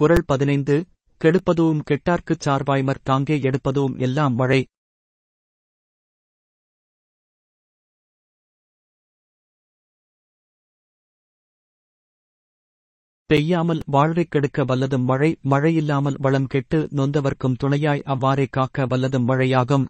குரல் பதினைந்து கெடுப்பதூம் கெட்டார்க்குச் சார்வாய்மற் காங்கே எடுப்பதூம் எல்லாம் மழை பெய்யாமல் வாழ்வைக் கெடுக்க வல்லதும் மழை மழையில்லாமல் வளம் கெட்டு நொந்தவர்க்கும் துணையாய் அவ்வாறே காக்க வல்லதும் மழையாகும்